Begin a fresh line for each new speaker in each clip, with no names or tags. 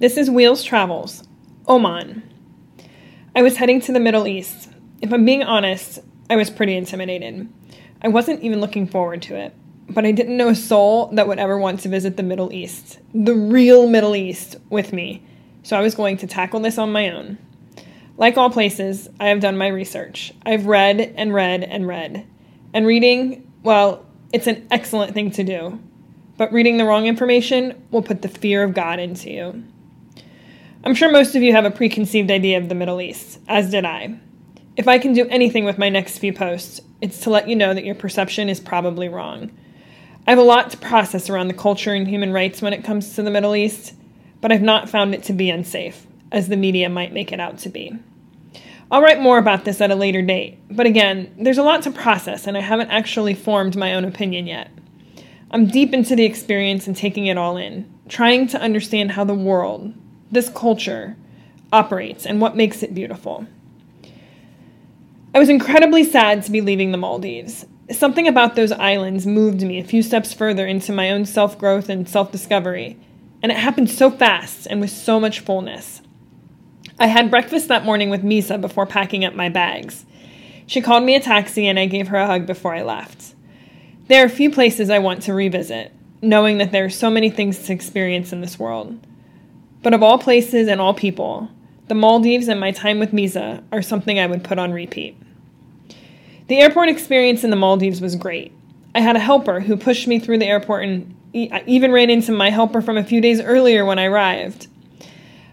This is Wheels Travels, Oman. I was heading to the Middle East. If I'm being honest, I was pretty intimidated. I wasn't even looking forward to it, but I didn't know a soul that would ever want to visit the Middle East, the real Middle East, with me, so I was going to tackle this on my own. Like all places, I have done my research. I've read and read and read. And reading, well, it's an excellent thing to do. But reading the wrong information will put the fear of God into you. I'm sure most of you have a preconceived idea of the Middle East, as did I. If I can do anything with my next few posts, it's to let you know that your perception is probably wrong. I have a lot to process around the culture and human rights when it comes to the Middle East, but I've not found it to be unsafe, as the media might make it out to be. I'll write more about this at a later date, but again, there's a lot to process, and I haven't actually formed my own opinion yet. I'm deep into the experience and taking it all in, trying to understand how the world, this culture, operates and what makes it beautiful. I was incredibly sad to be leaving the Maldives. Something about those islands moved me a few steps further into my own self growth and self discovery, and it happened so fast and with so much fullness. I had breakfast that morning with Misa before packing up my bags. She called me a taxi and I gave her a hug before I left. There are a few places I want to revisit, knowing that there are so many things to experience in this world. But of all places and all people, the Maldives and my time with Misa are something I would put on repeat. The airport experience in the Maldives was great. I had a helper who pushed me through the airport and even ran into my helper from a few days earlier when I arrived.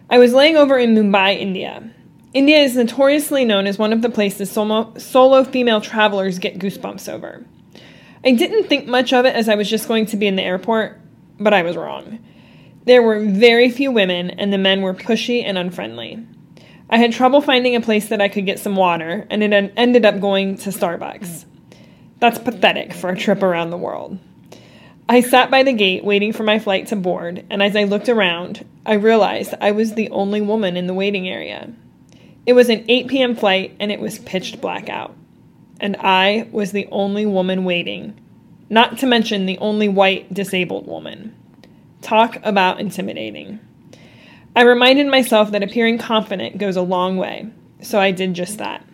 I was laying over in Mumbai, India. India is notoriously known as one of the places solo, solo female travelers get goosebumps over. I didn't think much of it as I was just going to be in the airport, but I was wrong. There were very few women, and the men were pushy and unfriendly. I had trouble finding a place that I could get some water, and it ended up going to Starbucks. That's pathetic for a trip around the world. I sat by the gate waiting for my flight to board, and as I looked around, I realized I was the only woman in the waiting area. It was an 8 p.m. flight, and it was pitched black out. And I was the only woman waiting, not to mention the only white disabled woman. Talk about intimidating. I reminded myself that appearing confident goes a long way, so I did just that.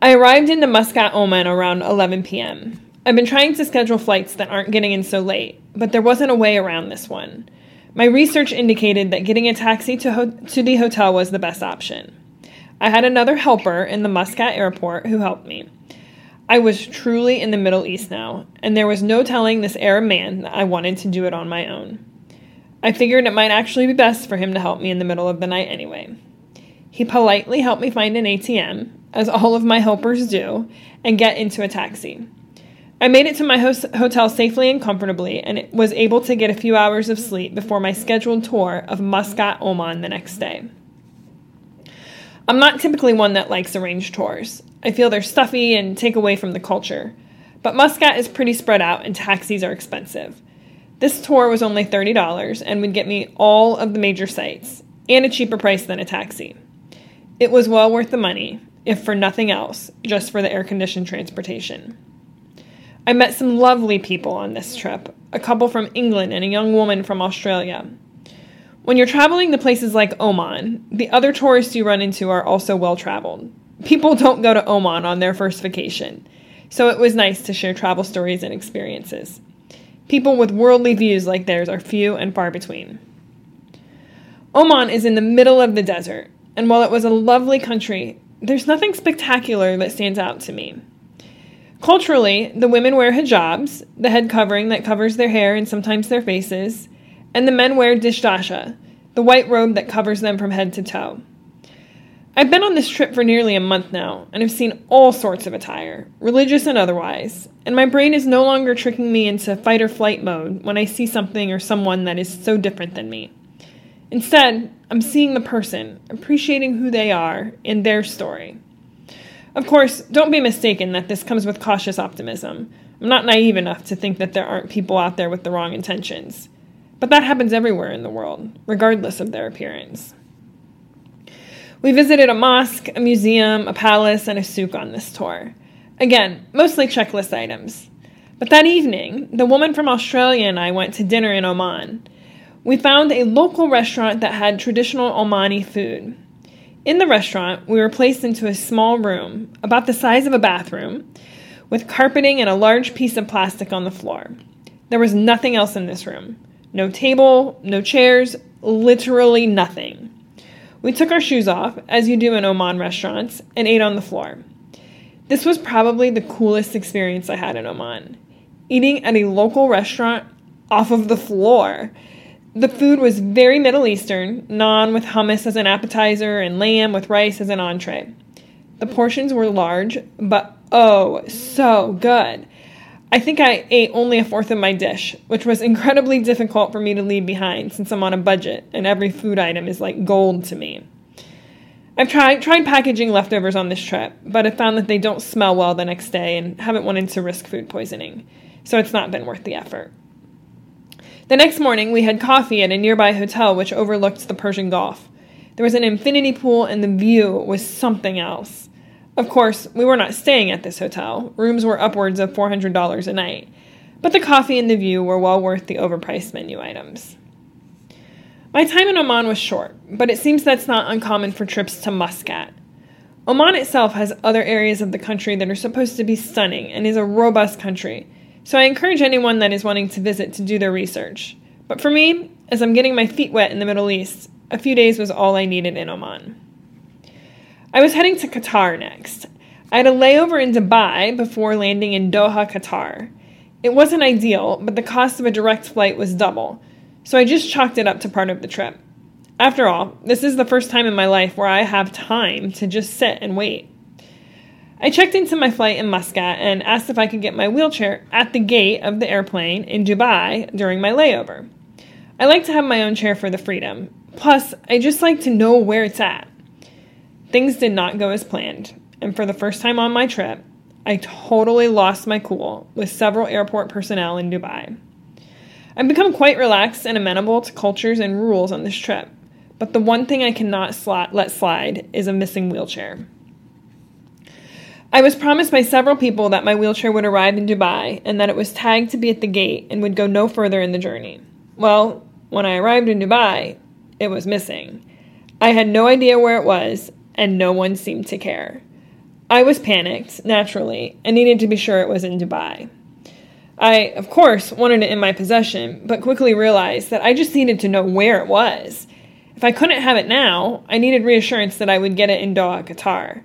I arrived into Muscat, Oman around 11 p.m. I've been trying to schedule flights that aren't getting in so late, but there wasn't a way around this one. My research indicated that getting a taxi to, ho- to the hotel was the best option. I had another helper in the Muscat airport who helped me. I was truly in the Middle East now, and there was no telling this Arab man that I wanted to do it on my own. I figured it might actually be best for him to help me in the middle of the night anyway. He politely helped me find an ATM, as all of my helpers do, and get into a taxi. I made it to my hotel safely and comfortably and was able to get a few hours of sleep before my scheduled tour of Muscat, Oman the next day. I'm not typically one that likes arranged tours. I feel they're stuffy and take away from the culture. But Muscat is pretty spread out and taxis are expensive. This tour was only $30 and would get me all of the major sites and a cheaper price than a taxi. It was well worth the money, if for nothing else, just for the air conditioned transportation. I met some lovely people on this trip a couple from England and a young woman from Australia. When you're traveling to places like Oman, the other tourists you run into are also well traveled people don't go to Oman on their first vacation, so it was nice to share travel stories and experiences. People with worldly views like theirs are few and far between. Oman is in the middle of the desert, and while it was a lovely country, there's nothing spectacular that stands out to me. Culturally, the women wear hijabs, the head covering that covers their hair and sometimes their faces, and the men wear dishdasha, the white robe that covers them from head to toe. I've been on this trip for nearly a month now, and I've seen all sorts of attire, religious and otherwise, and my brain is no longer tricking me into fight or flight mode when I see something or someone that is so different than me. Instead, I'm seeing the person, appreciating who they are and their story. Of course, don't be mistaken that this comes with cautious optimism. I'm not naive enough to think that there aren't people out there with the wrong intentions. But that happens everywhere in the world, regardless of their appearance. We visited a mosque, a museum, a palace, and a souk on this tour. Again, mostly checklist items. But that evening, the woman from Australia and I went to dinner in Oman. we found a local restaurant that had traditional Omani food. In the restaurant, we were placed into a small room, about the size of a bathroom, with carpeting and a large piece of plastic on the floor. There was nothing else in this room no table, no chairs, literally nothing. We took our shoes off, as you do in Oman restaurants, and ate on the floor. This was probably the coolest experience I had in Oman. Eating at a local restaurant off of the floor. The food was very Middle Eastern naan with hummus as an appetizer and lamb with rice as an entree. The portions were large, but oh, so good. I think I ate only a fourth of my dish, which was incredibly difficult for me to leave behind since I'm on a budget and every food item is like gold to me. I've tried tried packaging leftovers on this trip, but I found that they don't smell well the next day and haven't wanted to risk food poisoning, so it's not been worth the effort. The next morning, we had coffee at a nearby hotel which overlooked the Persian Gulf. There was an infinity pool, and the view was something else. Of course, we were not staying at this hotel. Rooms were upwards of $400 a night. But the coffee and the view were well worth the overpriced menu items. My time in Oman was short, but it seems that's not uncommon for trips to Muscat. Oman itself has other areas of the country that are supposed to be stunning and is a robust country, so I encourage anyone that is wanting to visit to do their research. But for me, as I'm getting my feet wet in the Middle East, a few days was all I needed in Oman. I was heading to Qatar next. I had a layover in Dubai before landing in Doha, Qatar. It wasn't ideal, but the cost of a direct flight was double, so I just chalked it up to part of the trip. After all, this is the first time in my life where I have time to just sit and wait. I checked into my flight in Muscat and asked if I could get my wheelchair at the gate of the airplane in Dubai during my layover. I like to have my own chair for the freedom. Plus, I just like to know where it's at. Things did not go as planned, and for the first time on my trip, I totally lost my cool with several airport personnel in Dubai. I've become quite relaxed and amenable to cultures and rules on this trip, but the one thing I cannot let slide is a missing wheelchair. I was promised by several people that my wheelchair would arrive in Dubai and that it was tagged to be at the gate and would go no further in the journey. Well, when I arrived in Dubai, it was missing. I had no idea where it was, and no one seemed to care. I was panicked, naturally, and needed to be sure it was in Dubai. I, of course, wanted it in my possession, but quickly realized that I just needed to know where it was. If I couldn't have it now, I needed reassurance that I would get it in Doha, Qatar.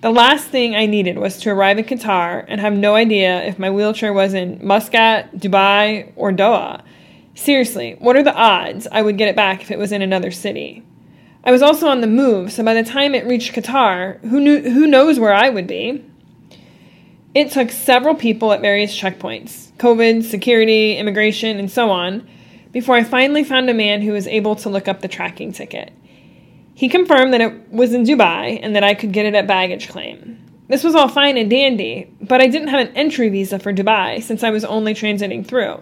The last thing I needed was to arrive in Qatar and have no idea if my wheelchair was in Muscat, Dubai, or Doha. Seriously, what are the odds I would get it back if it was in another city? I was also on the move, so by the time it reached Qatar, who knew who knows where I would be? It took several people at various checkpoints, COVID, security, immigration, and so on, before I finally found a man who was able to look up the tracking ticket. He confirmed that it was in Dubai and that I could get it at baggage claim. This was all fine and dandy, but I didn't have an entry visa for Dubai since I was only transiting through.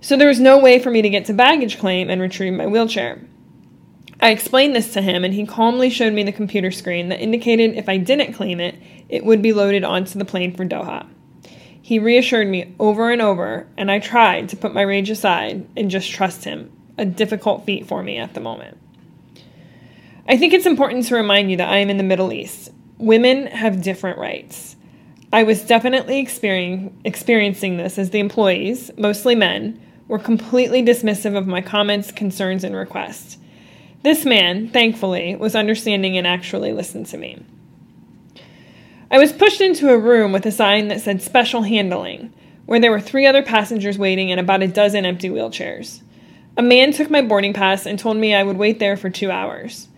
So there was no way for me to get to baggage claim and retrieve my wheelchair. I explained this to him, and he calmly showed me the computer screen that indicated if I didn't claim it, it would be loaded onto the plane for Doha. He reassured me over and over, and I tried to put my rage aside and just trust him, a difficult feat for me at the moment. I think it's important to remind you that I am in the Middle East. Women have different rights. I was definitely experiencing this as the employees, mostly men, were completely dismissive of my comments, concerns, and requests. This man, thankfully, was understanding and actually listened to me. I was pushed into a room with a sign that said special handling, where there were three other passengers waiting and about a dozen empty wheelchairs. A man took my boarding pass and told me I would wait there for two hours.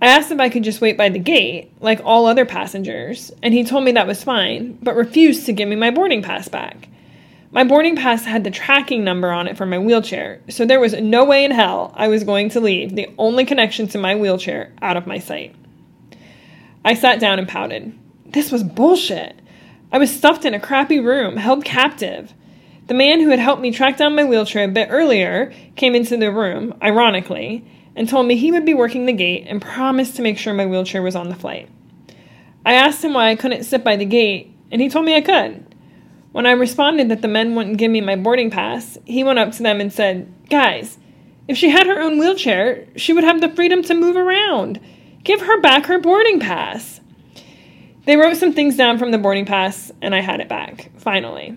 I asked if I could just wait by the gate, like all other passengers, and he told me that was fine, but refused to give me my boarding pass back. My boarding pass had the tracking number on it for my wheelchair, so there was no way in hell I was going to leave the only connection to my wheelchair out of my sight. I sat down and pouted. This was bullshit. I was stuffed in a crappy room, held captive. The man who had helped me track down my wheelchair a bit earlier came into the room, ironically, and told me he would be working the gate and promised to make sure my wheelchair was on the flight. I asked him why I couldn't sit by the gate, and he told me I could. When I responded that the men wouldn't give me my boarding pass, he went up to them and said, Guys, If she had her own wheelchair, she would have the freedom to move around. Give her back her boarding pass. They wrote some things down from the boarding pass, and I had it back, finally.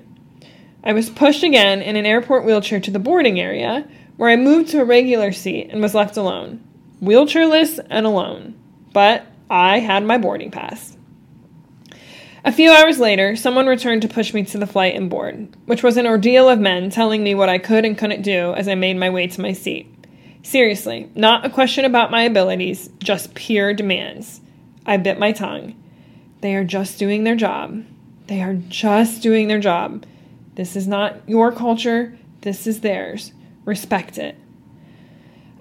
I was pushed again in an airport wheelchair to the boarding area, where I moved to a regular seat and was left alone, wheelchairless and alone. But I had my boarding pass. A few hours later, someone returned to push me to the flight and board, which was an ordeal of men telling me what I could and couldn't do as I made my way to my seat. Seriously, not a question about my abilities, just pure demands. I bit my tongue. They are just doing their job. They are just doing their job. This is not your culture, this is theirs. Respect it.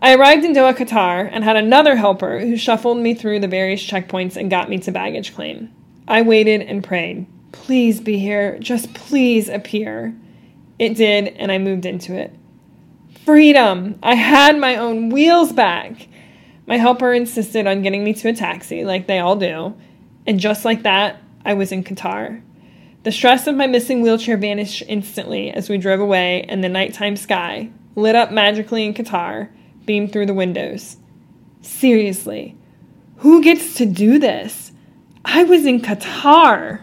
I arrived in Doha, Qatar, and had another helper who shuffled me through the various checkpoints and got me to baggage claim. I waited and prayed. Please be here. Just please appear. It did, and I moved into it. Freedom! I had my own wheels back. My helper insisted on getting me to a taxi, like they all do, and just like that, I was in Qatar. The stress of my missing wheelchair vanished instantly as we drove away, and the nighttime sky, lit up magically in Qatar, beamed through the windows. Seriously, who gets to do this? I was in Qatar.